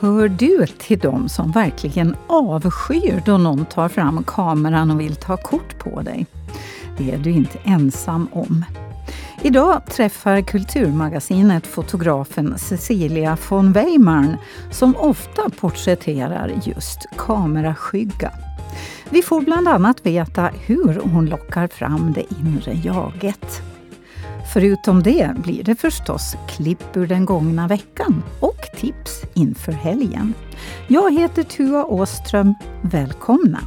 Hör du till dem som verkligen avskyr då någon tar fram kameran och vill ta kort på dig? Det är du inte ensam om. Idag träffar Kulturmagasinet fotografen Cecilia von Weimarn som ofta porträtterar just kameraskygga. Vi får bland annat veta hur hon lockar fram det inre jaget. Förutom det blir det förstås klipp ur den gångna veckan och tips inför helgen. Jag heter Tua Åström. Välkomna!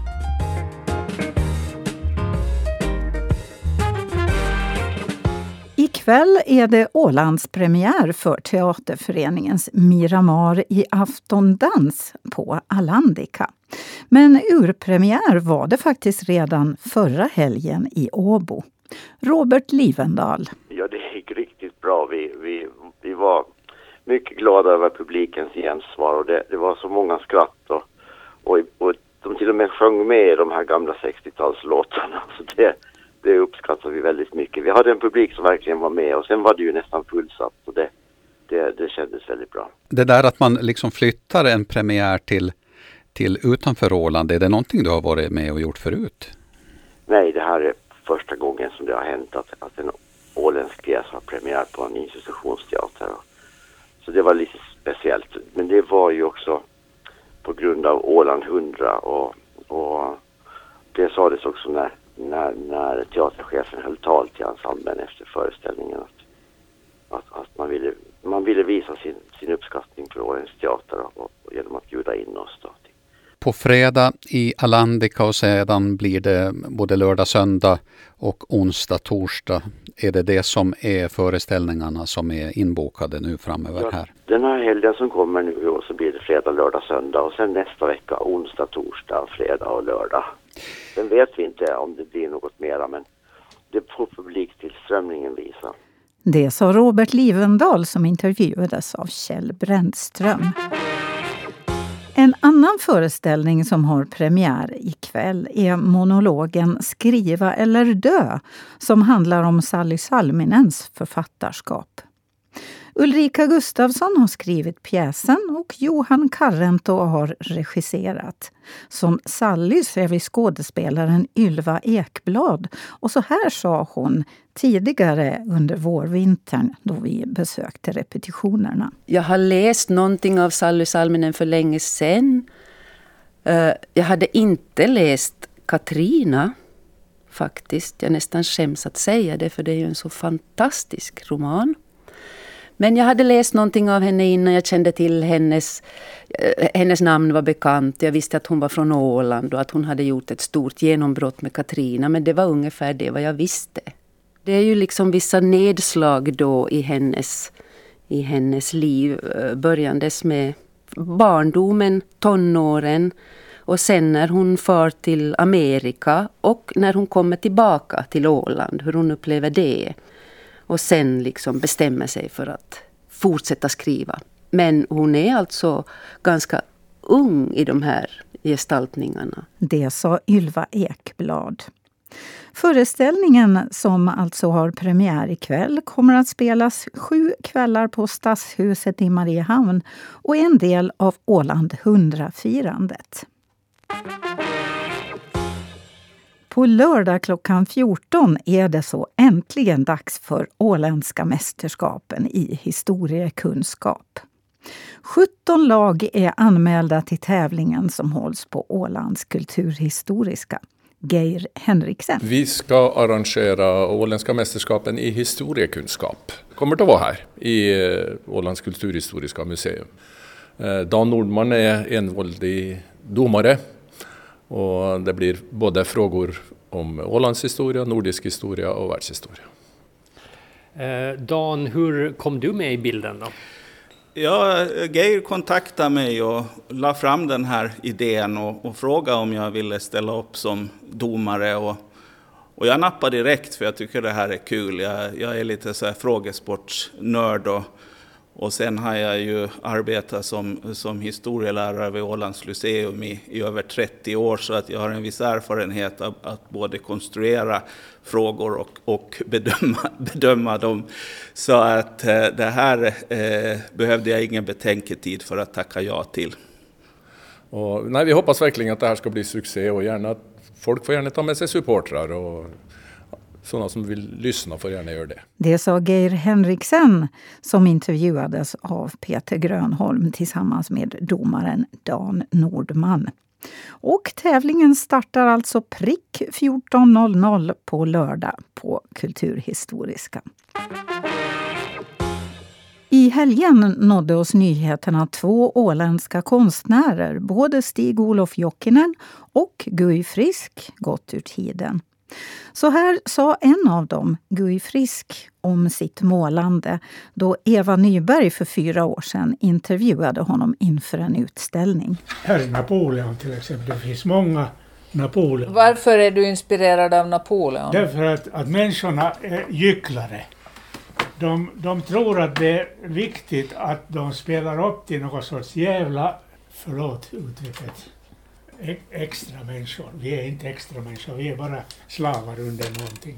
Ikväll är det Ålandspremiär för Teaterföreningens Miramar i aftondans på Alandica. Men urpremiär var det faktiskt redan förra helgen i Åbo. Robert Livendal. Ja, det gick riktigt bra. Vi, vi, vi var mycket glada över publikens gensvar och det, det var så många skratt och, och, och de till och med sjöng med de här gamla 60-talslåtarna. Så det, det uppskattar vi väldigt mycket. Vi hade en publik som verkligen var med och sen var det ju nästan fullsatt. Och det, det, det kändes väldigt bra. Det där att man liksom flyttar en premiär till, till utanför Åland, är det någonting du har varit med och gjort förut? Nej, det här är första gången som det har hänt att, att en åländsk pjäs har premiär på en institutionsteater. Så det var lite speciellt. Men det var ju också på grund av Åland 100 och, och det sades också när när, när teaterchefen höll tal till ensemblen efter föreställningen att, att, att, man, ville, man ville visa sin, sin uppskattning för Ålands teater och, och genom att bjuda in oss. Då. På fredag i Alandica och sedan blir det både lördag, söndag och onsdag, torsdag. Är det det som är föreställningarna som är inbokade nu framöver här? Ja, den här helgen som kommer nu och så blir det fredag, lördag, söndag och sen nästa vecka onsdag, torsdag, fredag och lördag. Sen vet vi inte om det blir något mera men det får publiktillströmningen visa. Det sa Robert Livendal som intervjuades av Kjell Brändström. En annan föreställning som har premiär ikväll är monologen Skriva eller dö som handlar om Sally Salminens författarskap. Ulrika Gustafsson har skrivit pjäsen och Johan Karrento har regisserat. Som Sally ser vi skådespelaren Ylva Ekblad och så här sa hon tidigare under vårvintern då vi besökte repetitionerna. Jag har läst någonting av Sally Salminen för länge sedan. Eh, jag hade inte läst Katrina faktiskt. Jag nästan skäms att säga det för det är ju en så fantastisk roman. Men jag hade läst någonting av henne innan jag kände till hennes, eh, hennes namn var bekant. Jag visste att hon var från Åland och att hon hade gjort ett stort genombrott med Katrina. Men det var ungefär det vad jag visste. Det är ju liksom vissa nedslag då i hennes, i hennes liv. Eh, börjandes med barndomen, tonåren och sen när hon far till Amerika och när hon kommer tillbaka till Åland, hur hon upplever det. Och sen liksom bestämmer sig för att fortsätta skriva. Men hon är alltså ganska ung i de här gestaltningarna. Det sa Ylva Ekblad. Föreställningen, som alltså har premiär ikväll, kommer att spelas sju kvällar på Stadshuset i Mariehamn och är en del av Åland 100-firandet. På lördag klockan 14 är det så äntligen dags för Åländska mästerskapen i historiekunskap. 17 lag är anmälda till tävlingen som hålls på Ålands kulturhistoriska. Geir Henriksen. Vi ska arrangera Åländska mästerskapen i historiekunskap. Kommer att vara här i eh, Ålands kulturhistoriska museum. Eh, Dan Nordman är envåldig domare och det blir både frågor om Ålands historia, nordisk historia och världshistoria. Eh, Dan, hur kom du med i bilden då? Ja, Geir kontaktade mig och la fram den här idén och, och frågade om jag ville ställa upp som domare. Och, och jag nappade direkt för jag tycker det här är kul. Jag, jag är lite så här frågesportsnörd och, och sen har jag ju arbetat som, som historielärare vid Ålands Lyceum i, i över 30 år så att jag har en viss erfarenhet av att både konstruera frågor och, och bedöma, bedöma dem. Så att eh, det här eh, behövde jag ingen betänketid för att tacka ja till. Och, nej, vi hoppas verkligen att det här ska bli succé och gärna folk får gärna ta med sig supportrar och sådana som vill lyssna får gärna göra det. Det sa Geir Henriksen som intervjuades av Peter Grönholm tillsammans med domaren Dan Nordman. Och tävlingen startar alltså prick 14.00 på lördag på Kulturhistoriska. I helgen nådde oss nyheten att två åländska konstnärer, både Stig-Olof Jokinen och Guy Frisk, gått ur tiden. Så här sa en av dem, Guy Frisk, om sitt målande då Eva Nyberg för fyra år sedan intervjuade honom inför en utställning. Här är Napoleon till exempel. Det finns många Napoleon. Varför är du inspirerad av Napoleon? Därför att, att människorna är gycklare. De, de tror att det är viktigt att de spelar upp till någon sorts jävla, förlåt uttrycket, extra människor. Vi är inte extra människor, vi är bara slavar under någonting.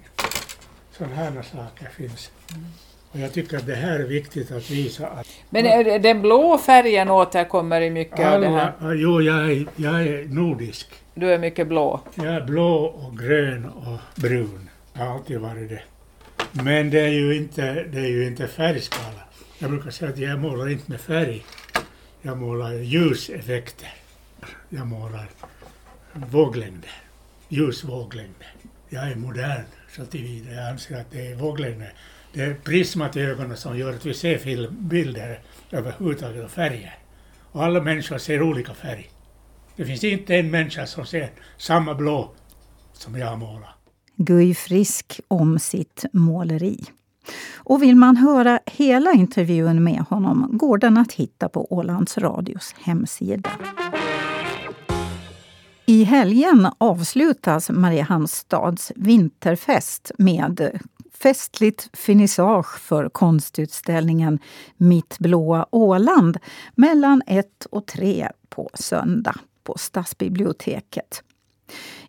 Sådana här saker finns. Och jag tycker att det här är viktigt att visa att... Men den blå färgen återkommer i mycket alla, av det här? Jo, jag är, jag är nordisk. Du är mycket blå? Jag är blå och grön och brun. Jag har alltid varit det. Men det är ju inte, det är ju inte färgskala. Jag brukar säga att jag målar inte med färg. Jag målar ljuseffekter. Jag målar våglängder, ljusvåglängder. Jag är modern så tillvida. Jag anser att det är våglängder. Det är prismat i ögonen som gör att vi ser filmbilder överhuvudtaget och färger. Och alla människor ser olika färg. Det finns inte en människa som ser samma blå som jag har målat. Guy Frisk om sitt måleri. Och vill man höra hela intervjun med honom går den att hitta på Ålands Radios hemsida. I helgen avslutas Mariehamnsstads vinterfest med festligt finissage för konstutställningen Mitt blåa Åland mellan 1 och 3 på söndag på Stadsbiblioteket.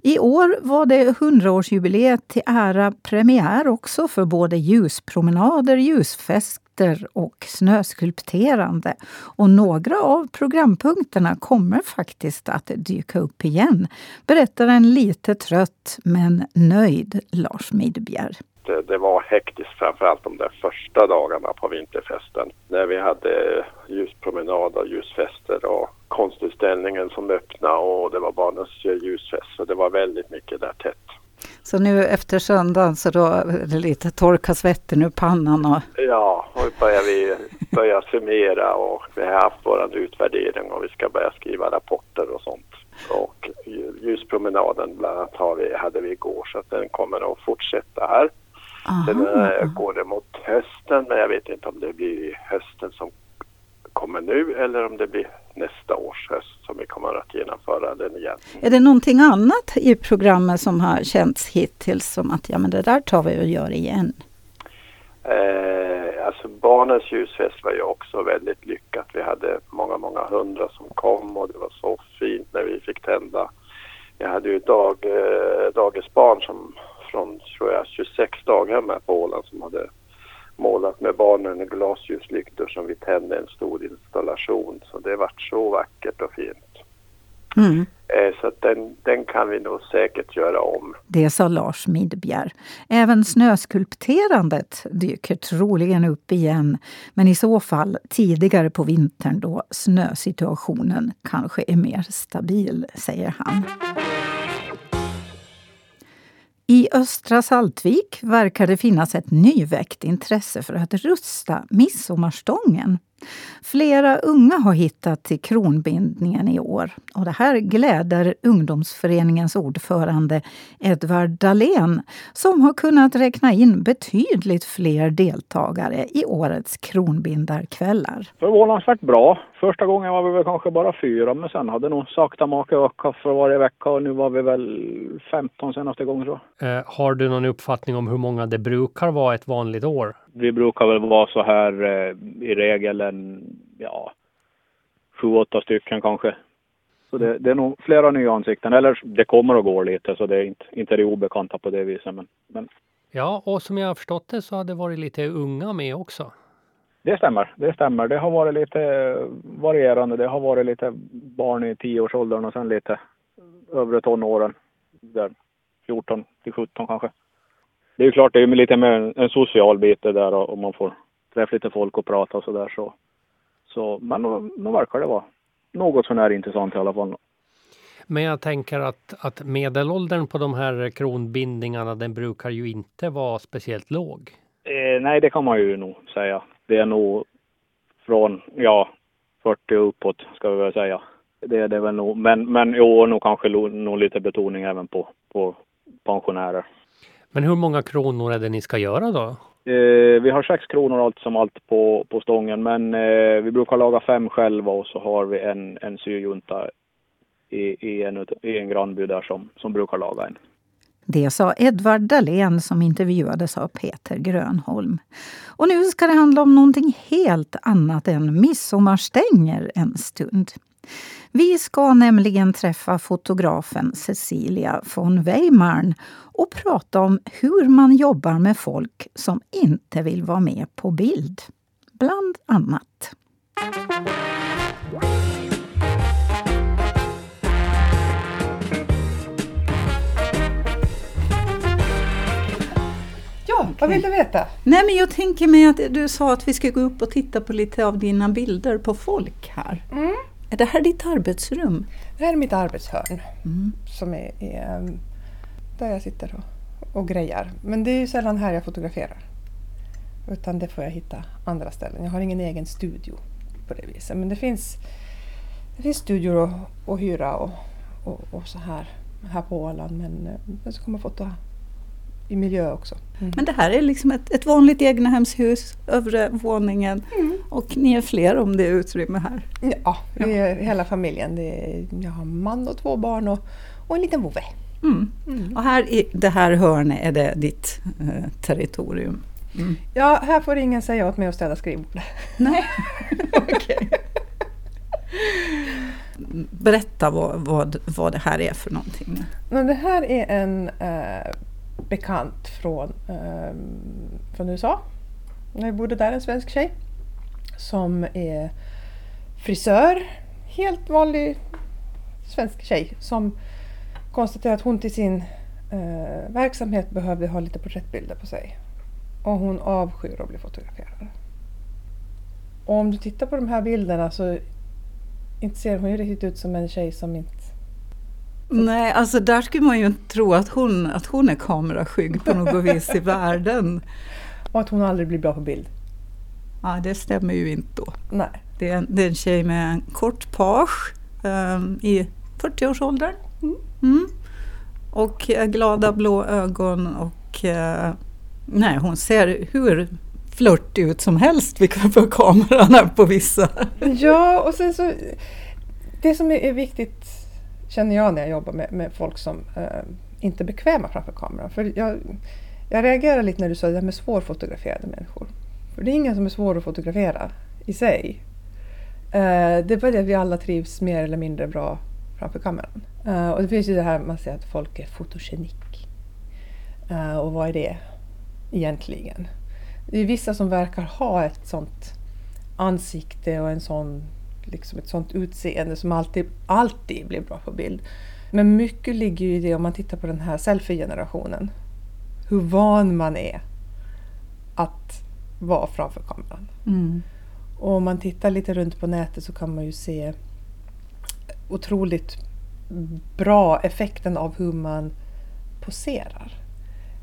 I år var det 100-årsjubileet till ära premiär också för både ljuspromenader, ljusfest teater och snöskulpterande. Och några av programpunkterna kommer faktiskt att dyka upp igen, berättar en lite trött men nöjd Lars Midbjer. Det, det, var hektiskt framförallt de där första dagarna på vinterfesten. När vi hade ljuspromenad och ljusfester och konstutställningen som öppnade och det var barnens ljusfest. Så det var väldigt mycket där tätt. Så nu efter söndagen så då är det lite torka svetten ur pannan? Och... Ja, och börjar vi börja summera och vi har haft vår utvärdering och vi ska börja skriva rapporter och sånt. Och ljuspromenaden bland annat har vi, hade vi igår så att den kommer att fortsätta här. Aha. Sen äh, går det mot hösten men jag vet inte om det blir hösten som kommer nu eller om det blir nästa års höst som vi kommer att genomföra den igen. Är det någonting annat i programmet som har känts hittills som att ja men det där tar vi och gör igen? Eh, alltså barnens ljusfest var ju också väldigt lyckat. Vi hade många, många hundra som kom och det var så fint när vi fick tända. Jag hade ju dag, eh, dagisbarn som från tror jag 26 daghem här på Åland som hade målat med barnen glasljuslyktor som vi tände en stor installation. Så det vart så vackert och fint. Mm. Eh, så den, den kan vi nog säkert göra om. Det sa Lars Midbjer. Även snöskulpterandet dyker troligen upp igen. Men i så fall tidigare på vintern då snösituationen kanske är mer stabil, säger han. I östra Saltvik verkar det finnas ett nyväckt intresse för att rusta midsommarstången. Flera unga har hittat till kronbindningen i år. Och det här gläder ungdomsföreningens ordförande Edvard Dahlén som har kunnat räkna in betydligt fler deltagare i årets kronbindarkvällar. Förvånansvärt bra. Första gången var vi väl kanske bara fyra men sen hade nog sakta make ökat för varje vecka och nu var vi väl 15 senaste gången. Eh, har du någon uppfattning om hur många det brukar vara ett vanligt år? Vi brukar väl vara så här eh, i regel en, ja, sju, åtta stycken kanske. Så det, det, är nog flera nya ansikten, eller det kommer att gå lite så det är inte, inte det obekanta på det viset. Men, men... Ja, och som jag har förstått det så har det varit lite unga med också. Det stämmer, det stämmer. Det har varit lite varierande. Det har varit lite barn i tioårsåldern och sen lite övre tonåren. Där 14 till 17 kanske. Det är ju klart, det är lite mer en social bit det där och man får träffa lite folk och prata och sådär så. så. Men nu verkar det vara något sånär intressant i alla fall. Men jag tänker att, att medelåldern på de här kronbindningarna den brukar ju inte vara speciellt låg. Eh, nej, det kan man ju nog säga. Det är nog från, ja, 40 uppåt ska vi väl säga. Det är det väl nog. Men, men jo, nog kanske nog lite betoning även på, på pensionärer. Men hur många kronor är det ni ska göra då? Eh, vi har sex kronor allt som allt på, på stången, men eh, vi brukar laga fem själva och så har vi en, en syjunta i, i, en, i en grannby där som, som brukar laga en. Det sa Edvard Dahlén som intervjuades av Peter Grönholm. Och nu ska det handla om någonting helt annat än midsommarstänger en stund. Vi ska nämligen träffa fotografen Cecilia von Weimarn och prata om hur man jobbar med folk som inte vill vara med på bild. Bland annat. Ja, vad vill du veta? Nej, men jag tänker mig att du sa att vi ska gå upp och titta på lite av dina bilder på folk här. Mm. Är det här ditt arbetsrum? Det här är mitt arbetshörn. Mm. Som är, är, um, där jag sitter och, och grejar. Men det är ju sällan här jag fotograferar. Utan det får jag hitta andra ställen. Jag har ingen egen studio på det viset. Men det finns, det finns studior att, hyra och, och, och, så här, här på Åland. Men, eh, men så man fota i miljö också. Mm. Men det här är liksom ett, ett vanligt egnahemshus, övre våningen mm. och ni är fler om det är utrymme här? Ja, vi är hela familjen. Det är, jag har man och två barn och, och en liten vovve. Mm. mm. Och här i det här hörnet är det ditt eh, territorium? Mm. Ja, här får ingen säga åt mig att städa skrivbordet. Nej, okej. Berätta vad, vad, vad det här är för någonting. Men det här är en eh, bekant från, eh, från USA. När jag bodde där, en svensk tjej. Som är frisör. Helt vanlig svensk tjej som konstaterade att hon till sin eh, verksamhet behövde ha lite porträttbilder på sig. Och hon avskyr att bli fotograferad. Och om du tittar på de här bilderna så inte ser hon ju riktigt ut som en tjej som inte Nej, alltså där skulle man ju inte tro att hon, att hon är kameraskygg på något vis i världen. Och att hon aldrig blir bra på bild. Ja, det stämmer ju inte då. Nej. Det är en, det är en tjej med en kort page um, i 40-årsåldern. Mm. Mm. Och glada blå ögon och uh, nej, hon ser hur flörtig ut som helst för kameran på vissa. Ja, och sen så det som är viktigt känner jag när jag jobbar med, med folk som eh, inte är bekväma framför kameran. För jag, jag reagerar lite när du sa det där med svårfotograferade människor. För det är ingen som är svår att fotografera i sig. Eh, det är bara det att vi alla trivs mer eller mindre bra framför kameran. Eh, och det finns ju det här man säger att folk är fotogenik. Eh, och vad är det egentligen? Det är vissa som verkar ha ett sånt ansikte och en sån liksom ett sånt utseende som alltid, alltid blir bra på bild. Men mycket ligger ju i det om man tittar på den här selfie-generationen. Hur van man är att vara framför kameran. Mm. Och om man tittar lite runt på nätet så kan man ju se otroligt bra effekten av hur man poserar.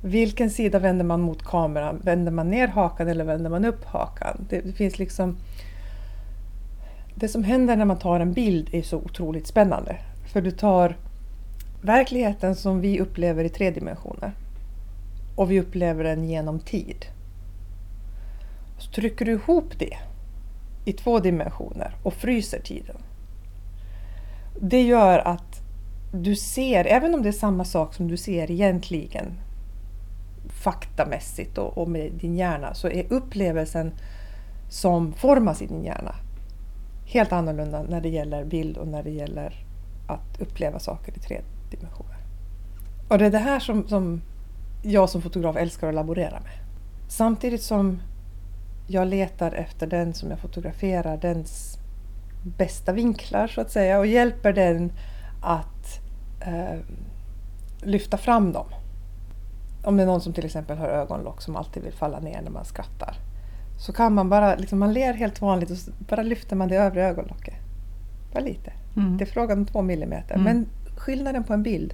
Vilken sida vänder man mot kameran? Vänder man ner hakan eller vänder man upp hakan? Det, det finns liksom det som händer när man tar en bild är så otroligt spännande. För du tar verkligheten som vi upplever i tre dimensioner och vi upplever den genom tid. Så trycker du ihop det i två dimensioner och fryser tiden. Det gör att du ser, även om det är samma sak som du ser egentligen faktamässigt och, och med din hjärna så är upplevelsen som formas i din hjärna helt annorlunda när det gäller bild och när det gäller att uppleva saker i tre dimensioner. Och det är det här som, som jag som fotograf älskar att laborera med. Samtidigt som jag letar efter den som jag fotograferar, dens bästa vinklar så att säga och hjälper den att eh, lyfta fram dem. Om det är någon som till exempel har ögonlock som alltid vill falla ner när man skrattar. Så kan man bara, liksom, man ler helt vanligt och bara lyfter man det övre ögonlocket. Bara lite. Mm. Det är frågan om två millimeter. Mm. Men skillnaden på en bild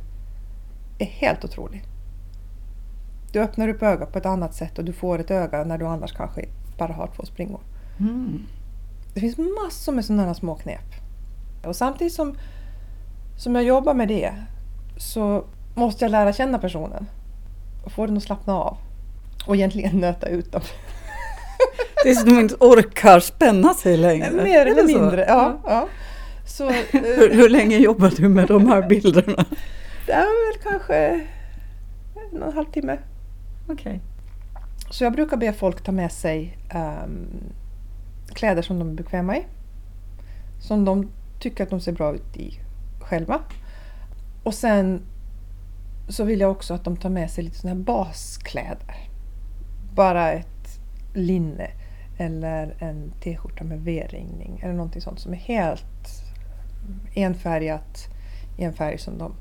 är helt otrolig. Du öppnar upp ögat på ett annat sätt och du får ett öga när du annars kanske bara har två springor. Mm. Det finns massor med sådana små knep. Och samtidigt som, som jag jobbar med det så måste jag lära känna personen och få den att slappna av och egentligen nöta ut dem. Som de inte orkar spänna sig längre. Mer eller mindre, ja. ja. Så, hur, hur, länge jobbar du med de här bilderna? Det är väl kanske en och en halv timme. Okej. Okay. Så jag brukar be folk ta med sig um, kläder som de är bekväma i. Som de tycker att de ser bra ut i själva. Och sen så vill jag också att de tar med sig lite sådana här baskläder. Bara ett linne eller en t-skjorta med V-ringning eller någonting sånt som är helt enfärgat i en färg som de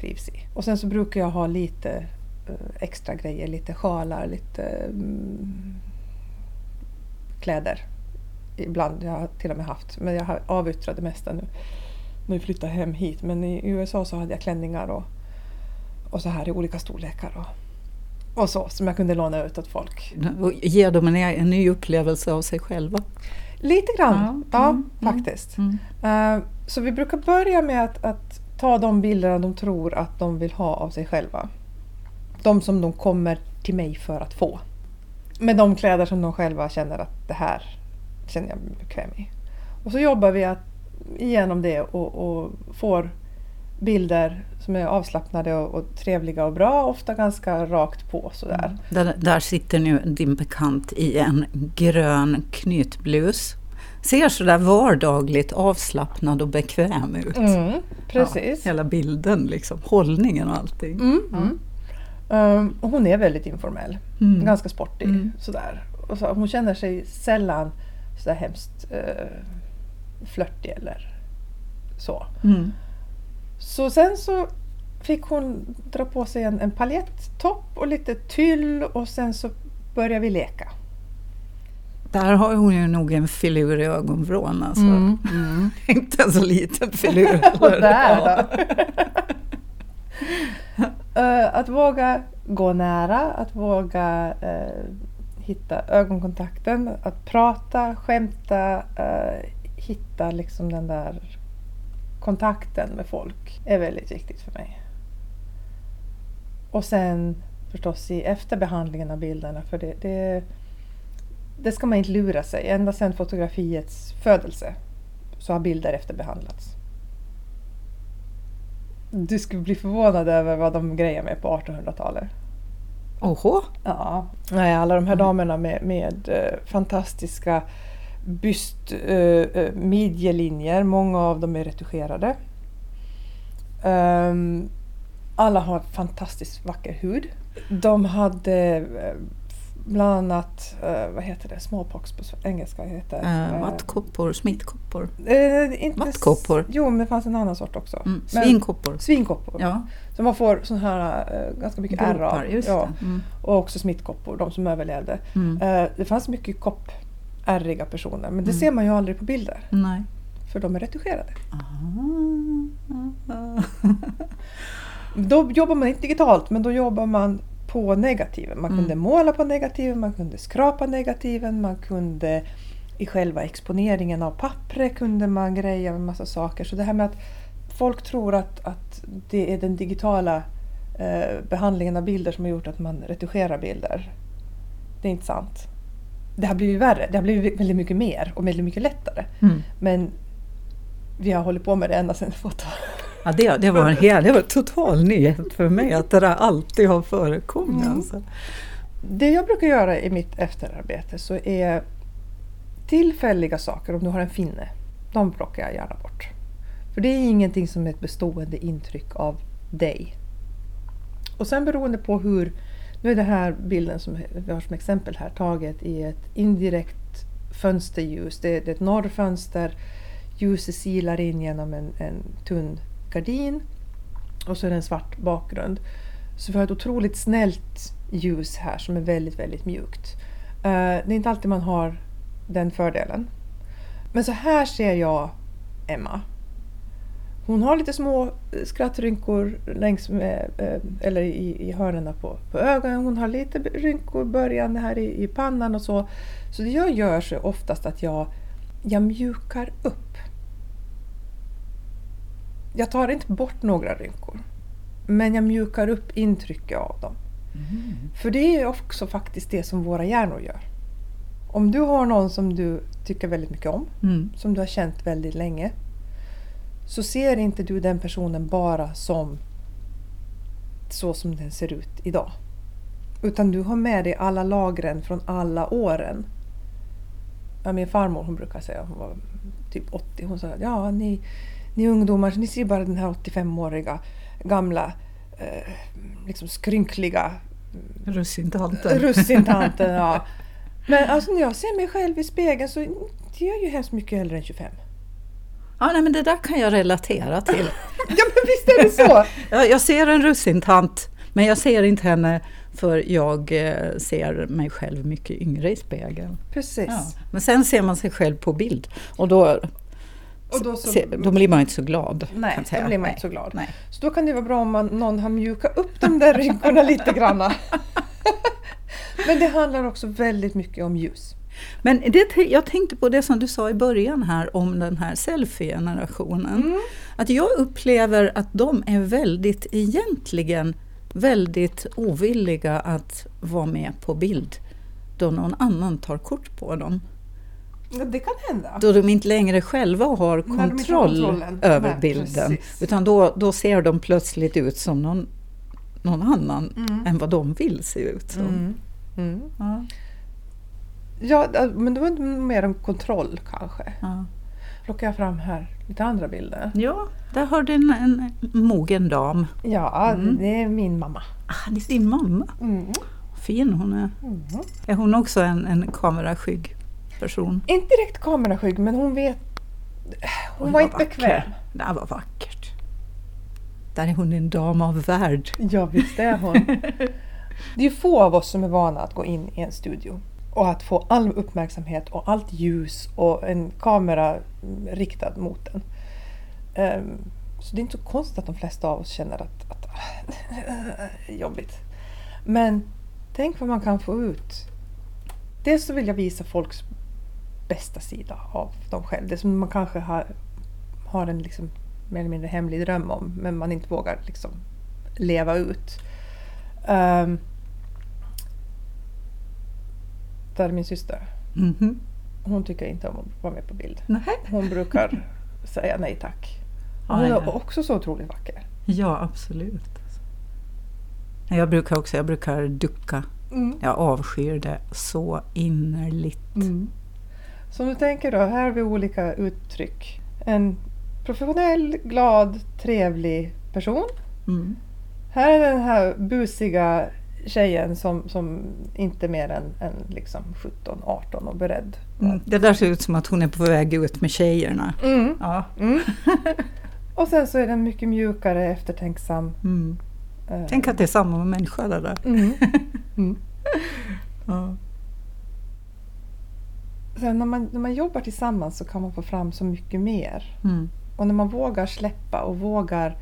trivs i. Och sen så brukar jag ha lite eh, extra grejer, lite sjalar, lite mm, kläder. Ibland, jag har till och med haft, men jag har avyttrat det mesta nu. Nu flyttar hem hit, men i USA så hade jag klänningar och, och så här i olika storlekar. Och, och så, som jag kunde låna ut åt folk. Och ger dem en, en ny upplevelse av sig själva? Lite grann, ja, ja mm, mm, faktiskt. Mm. Uh, så vi brukar börja med att, att ta de bilderna de tror att de vill ha av sig själva. De som de kommer till mig för att få. Med de kläder som de själva känner att det här känner jag mig bekväm i. Och så jobbar vi igenom det och, och får bilder som är avslappnade och, och, trevliga och bra, ofta ganska rakt på sådär. Mm. Där, där sitter nu din bekant i en grön knytblus ser sådär vardagligt avslappnad och bekväm ut. Mm, precis. Ja, hela bilden, liksom, hållningen och allting. Mm, mm. Um, och hon är väldigt informell, mm. ganska sportig. Mm. Sådär. Och så, hon känner sig sällan så hemskt uh, flörtig eller så. Mm. Så sen så fick hon dra på sig en, en paljettopp och lite tyll och sen så började vi leka. Där har hon ju nog en filur i ögonvrån alltså. Mm. Mm. Inte en så liten filur. Och där då? uh, att våga gå nära, att våga uh, hitta ögonkontakten, att prata, skämta, uh, hitta liksom den där kontakten med folk är väldigt viktigt för mig. Och sen förstås i efterbehandlingen av bilderna, för det, det det ska man inte lura sig. Ända sedan fotografiets födelse så har bilder efterbehandlats. Du skulle bli förvånad över vad de grejer med på 1800-talet. Oho! Ja, Nej, alla de här damerna med, med uh, fantastiska byst, uh, uh, midjelinjer, många av dem är retuscherade. Um, alla har fantastiskt vacker hud. De hade bland annat, uh, vad heter det, smallpox på engelska? Heter, uh, vattkoppor, smittkoppor? Uh, inte Vattkoppor? Jo, men det fanns en annan sort också. Mm. Svinkoppor? svinkoppor. Ja. Så man får sån här uh, ganska mycket ärr av. Ja. Mm. Och också smittkoppor, de som överlevde. Mm. Det fanns mycket koppärriga personer, men det mm. ser man ju aldrig på bilder. Nej. För de är retuscherade. då jobbar man inte digitalt, men då jobbar man på negativen. Man kunde mm. måla på negativen, man kunde skrapa negativen, man kunde i själva exponeringen av pappret kunde man greja med massa saker. Så det här med att folk tror att, att det är den digitala eh, behandlingen av bilder som har gjort att man retuscherar bilder. Det är inte sant. Det har blivit värre, det har blivit väldigt mycket mer och väldigt mycket lättare. Mm. Men vi har hållit på med det ända sedan foto, Ja, det, det, var en hel, det var en total nyhet för mig att det där alltid har förekommit. Mm. Alltså. Det jag brukar göra i mitt efterarbete så är tillfälliga saker, om du har en finne, de plockar jag gärna bort. För det är ingenting som är ett bestående intryck av dig. Och sen beroende på hur, nu är det här bilden som vi har som exempel här taget i ett indirekt fönsterljus. Det är, det är ett norrfönster, ljuset silar in genom en, en tunn gardin och så är det en svart bakgrund. Så vi har ett otroligt snällt ljus här som är väldigt, väldigt mjukt. Eh, det är inte alltid man har den fördelen. Men så här ser jag Emma. Hon har lite små skrattrynkor längs med, eh, eller i, i hörnen på, på ögonen. Hon har lite rynkor börjande här i, i pannan och så. Så det jag gör så oftast att jag, jag mjukar upp. Jag tar inte bort några rynkor. Men jag mjukar upp intrycket av dem. Mm. För det är också faktiskt det som våra hjärnor gör. Om du har någon som du tycker väldigt mycket om, Mm. som du har känt väldigt länge, så ser inte du den personen bara som så som den ser ut idag. Utan du har med dig alla lagren från alla åren. Ja, min farmor hon brukar säga, hon var typ 80, hon sa ja ni, ni ungdomar, ni ser bara den här 85-åriga gamla eh, liksom skrynkliga Russintanten. russintanten. ja. Men alltså när jag ser mig själv i spegeln så är jag ju hemskt mycket äldre än 25. Ja, nej, men det där kan jag relatera till. ja, men visst är det så! jag, jag ser en russintant, men jag ser inte henne för jag eh, ser mig själv mycket yngre i spegeln. Precis. Ja. Men sen ser man sig själv på bild och då, Och då, så, se, då blir man inte så glad. nej, då blir man Nej. inte så glad. Nej. Så då kan det vara bra om man, någon har mjukat upp de där rynkorna lite granna. Men det handlar också väldigt mycket om ljus. Men det, jag tänkte på det som du sa i början här om den här selfie-generationen. Mm. Att jag upplever att de är väldigt, egentligen väldigt ovilliga att vara med på bild då någon annan tar kort på dem. Det kan hända. Då de inte längre själva har kontroll över Nej, bilden. precis. Utan då, då ser de plötsligt ut som någon, någon annan Mm. än vad de vill se ut som. Mm. Mm. Ja, Ja, men det var mer om kontroll kanske. ja. Plockar jag fram här lite andra bilder. ja, där har du en, en mogen dam. Ja, Mm. det är min mamma. Ah, det är din mamma. Mm. Fin hon är. Mm. Är hon också en, en kameraskygg person? Inte direkt kameraskygg, men hon vet... Hon Oj, var inte bekväm. Det var vackert. Där är hon en dam av värld. Ja, visst är hon. Det är få av oss som är vana att gå in i en studio och att få all uppmärksamhet och allt ljus och en kamera riktad mot den. Ehm, så det är inte så konstigt att de flesta av oss känner att, att jobbigt. Men tänk vad man kan få ut. Dels så vill jag visa folks bästa sida av dem själv. Det som man kanske har, har en liksom mer eller mindre hemlig dröm om men man inte vågar liksom leva ut. Um, där är min syster. Mhm. Hon tycker inte om att vara med på bild. Nej. Hon brukar säga nej tack. Hon ja. är också så otroligt vacker. Ja, absolut. Jag brukar också jag brukar ducka. Mm. Jag avskyr det så innerligt. Så om du tänker då, här har vi olika uttryck. En professionell, glad, trevlig person. Mm. Här är den här busiga tjejen som, som inte mer än, än liksom 17-18 och beredd. Mm. Det där ser ut som att hon är på väg ut med tjejerna. Mm. Ja. Mm. och sen så är den mycket mjukare, eftertänksam. Mm. eh, Tänk att det är samma människa det där. Mm. Mm. Ja. Sen när man, när man jobbar tillsammans så kan man få fram så mycket mer. Och när man vågar släppa och vågar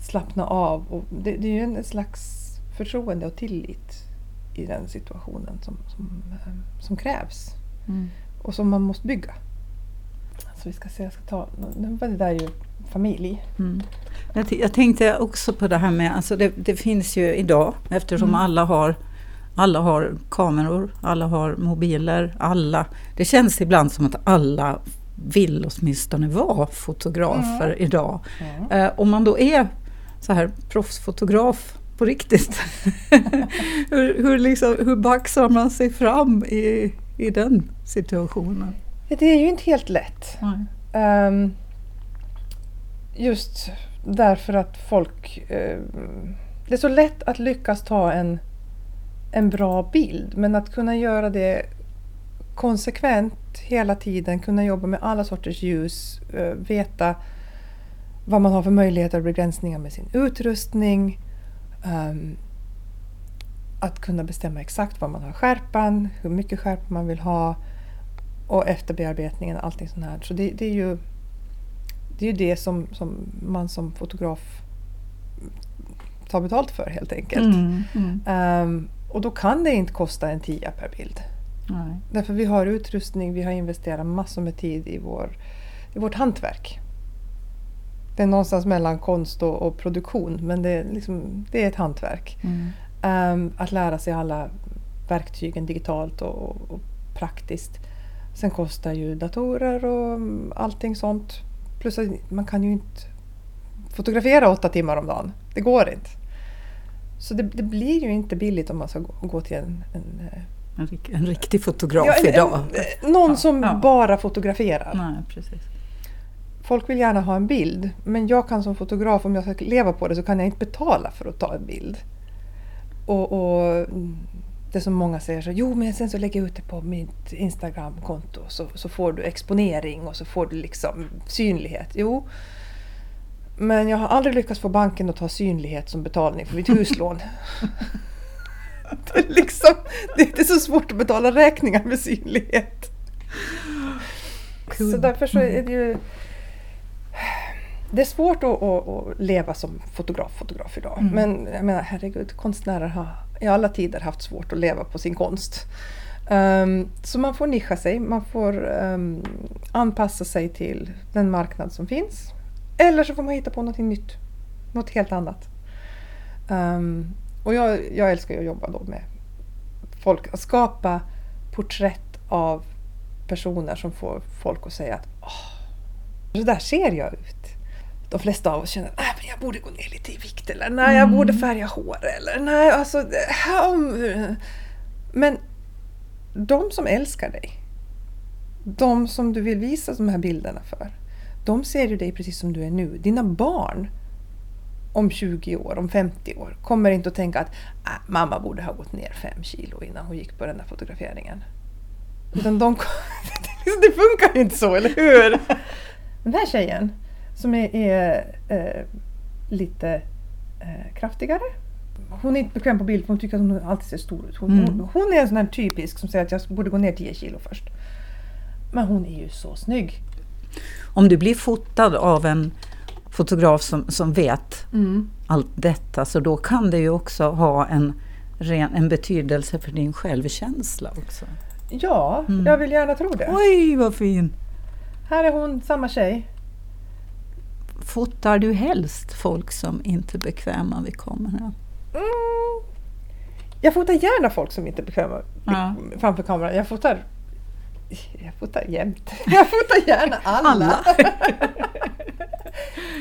slappna av. Och det, det är ju en slags förtroende och tillit i den situationen som, som, eh, som krävs. Mm. Och som man måste bygga. Så vi ska se, jag ska ta, nu var det där ju familj. Mm. Jag, jag tänkte också på det här med, alltså det, det finns ju idag eftersom Mm. alla har alla har kameror, alla har mobiler, alla. Det känns ibland som att alla vill åtminstone vara fotografer Mm. idag. Mm. Eh, om man då är så här proffsfotograf på riktigt, hur, hur, liksom, hur baxar man sig fram i, i den situationen? Ja, Det är ju inte helt lätt. Ehm, just därför att folk... ehm, det är så lätt att lyckas ta en, en bra bild men att kunna göra det konsekvent hela tiden, kunna jobba med alla sorters ljus, eh, veta vad man har för möjligheter och begränsningar med sin utrustning. Ehm, att kunna bestämma exakt vad man har skärpan, hur mycket skärpa man vill ha och efterbearbetningen och allting sånt här. Så det, det är ju det, är ju det som, som man som fotograf tar betalt för helt enkelt. Mm, mm. Ehm, och då kan det inte kosta en tia per bild. Nej. Därför vi har utrustning, vi har investerat massor med tid i, vår, i vårt hantverk. Det är någonstans mellan konst och, och produktion men det är, liksom, det är ett hantverk. Mm. Ehm, att lära sig alla verktygen digitalt och, och, praktiskt. Sen kostar ju datorer och allting sånt. Plus att man kan ju inte fotografera åtta timmar om dagen. Det går inte. Så det, det blir ju inte billigt om man ska gå, gå till en, en, eh, En, en riktig fotograf Ja, en- idag. någon som ja. bara fotograferar. Nej, precis. Folk vill gärna ha en bild men jag kan som fotograf, om jag ska leva på det, så kan jag inte betala för att ta en bild. Och, och det som många säger så jo men sen så lägger jag ut det på mitt Instagramkonto så, så får du exponering och så får du liksom synlighet. Jo, men jag har aldrig lyckats få banken att ta synlighet som betalning för mitt huslån. det, är liksom, det är så svårt att betala räkningar med synlighet. Så därför så är det ju... Det är svårt att, att, att leva som fotograf, fotograf idag. Mm. Men jag menar herregud, konstnärer har i alla tider haft svårt att leva på sin konst. Ehm, så man får nischa sig, man får ehm, anpassa sig till den marknad som finns. Eller så får man hitta på något nytt, något helt annat. Ehm, och jag, jag älskar att jobba då med folk, att skapa porträtt av personer som får folk att säga att Åh, så där ser jag ut. De flesta av oss känner att jag borde gå ner lite i vikt eller nej, jag Mm. borde färga hår eller nej, alltså... Men de som älskar dig, de som du vill visa de här bilderna för, de ser ju dig precis som du är nu. Dina barn om 20 år, om 50 år, kommer inte att tänka att ah, mamma borde ha gått ner fem kilo innan hon gick på den där fotograferingen. Utan de, det funkar ju inte så, eller hur? Den här tjejen som är, är eh, lite eh, kraftigare. Hon är inte bekväm på bild för hon tycker att hon alltid ser stor ut. Hon, Mm. hon, hon är en sån här typisk som säger att jag borde gå ner 10 kilo först. Men hon är ju så snygg. Om du blir fotad av en fotograf som, som vet Mm. allt detta så då kan det ju också ha en, ren, en betydelse för din självkänsla också. Ja, Mm. jag vill gärna tro det. Oj, vad fin! Här är hon, samma tjej. Fotar du helst folk som inte är bekväma vid kameran? Mm. Jag fotar gärna folk som inte är bekväma Ja. framför kameran. Jag fotar, jag fotar jämt. Jag fotar gärna alla. Alla.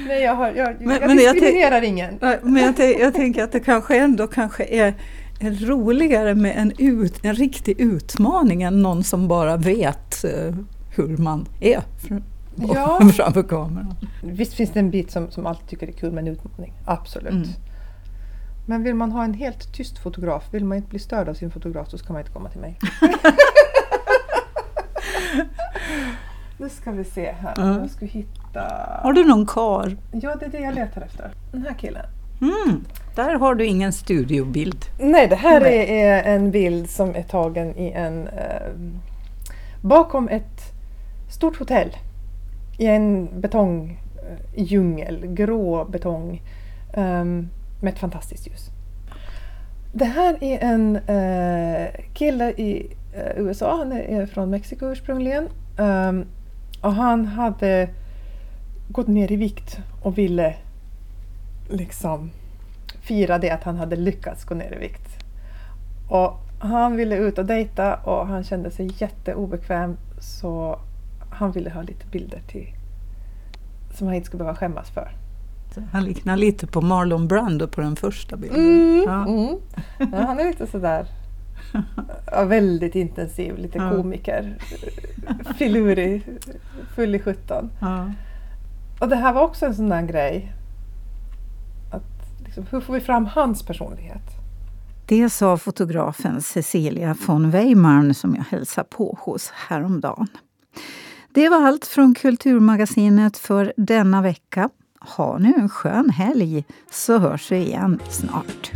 Nej, jag, har, jag, Men- jag men jag diskriminerar ingen. Men jag, jag tänker att det kanske ändå kanske är roligare med en, ut, en riktig utmaning än någon som bara vet eh, hur man är Ja. framför kameran. Visst finns det en bit som, som alltid tycker är kul med en utmaning. Absolut. Mm. Men vill man ha en helt tyst fotograf, vill man inte bli störd av sin fotograf så ska man inte komma till mig. nu ska vi se här. Ja. Jag ska hitta... Har du någon kar? Ja, det är det jag letar efter. Den här killen. Mm, där har du ingen studiobild. Nej, det här Nej. är, är en bild som är tagen i en... Eh, bakom ett stort hotell. I en betongdjungel, eh, grå betong. um, med ett fantastiskt ljus. Det här är en uh, kille i uh, USA, han är, från Mexiko ursprungligen. Um, och han hade gått ner i vikt och ville liksom fira det att han hade lyckats gå ner i vikt. Och han ville ut och dejta och han kände sig jätteobekväm så han ville ha lite bilder till som han inte skulle behöva skämmas för. Han liknar lite på Marlon Brando på den första bilden. Mm, Ja. mm. Ja, han är lite sådär ja, väldigt intensiv, lite komiker. Filurig, full i sjutton. Och det här var också en sån där grej. Att liksom, hur får vi fram hans personlighet? Det sa fotografen Cecilia von Weimarn som jag hälsade på hos häromdagen. Det var allt från Kulturmagasinet för denna vecka. Ha nu en skön helg så hörs vi igen snart.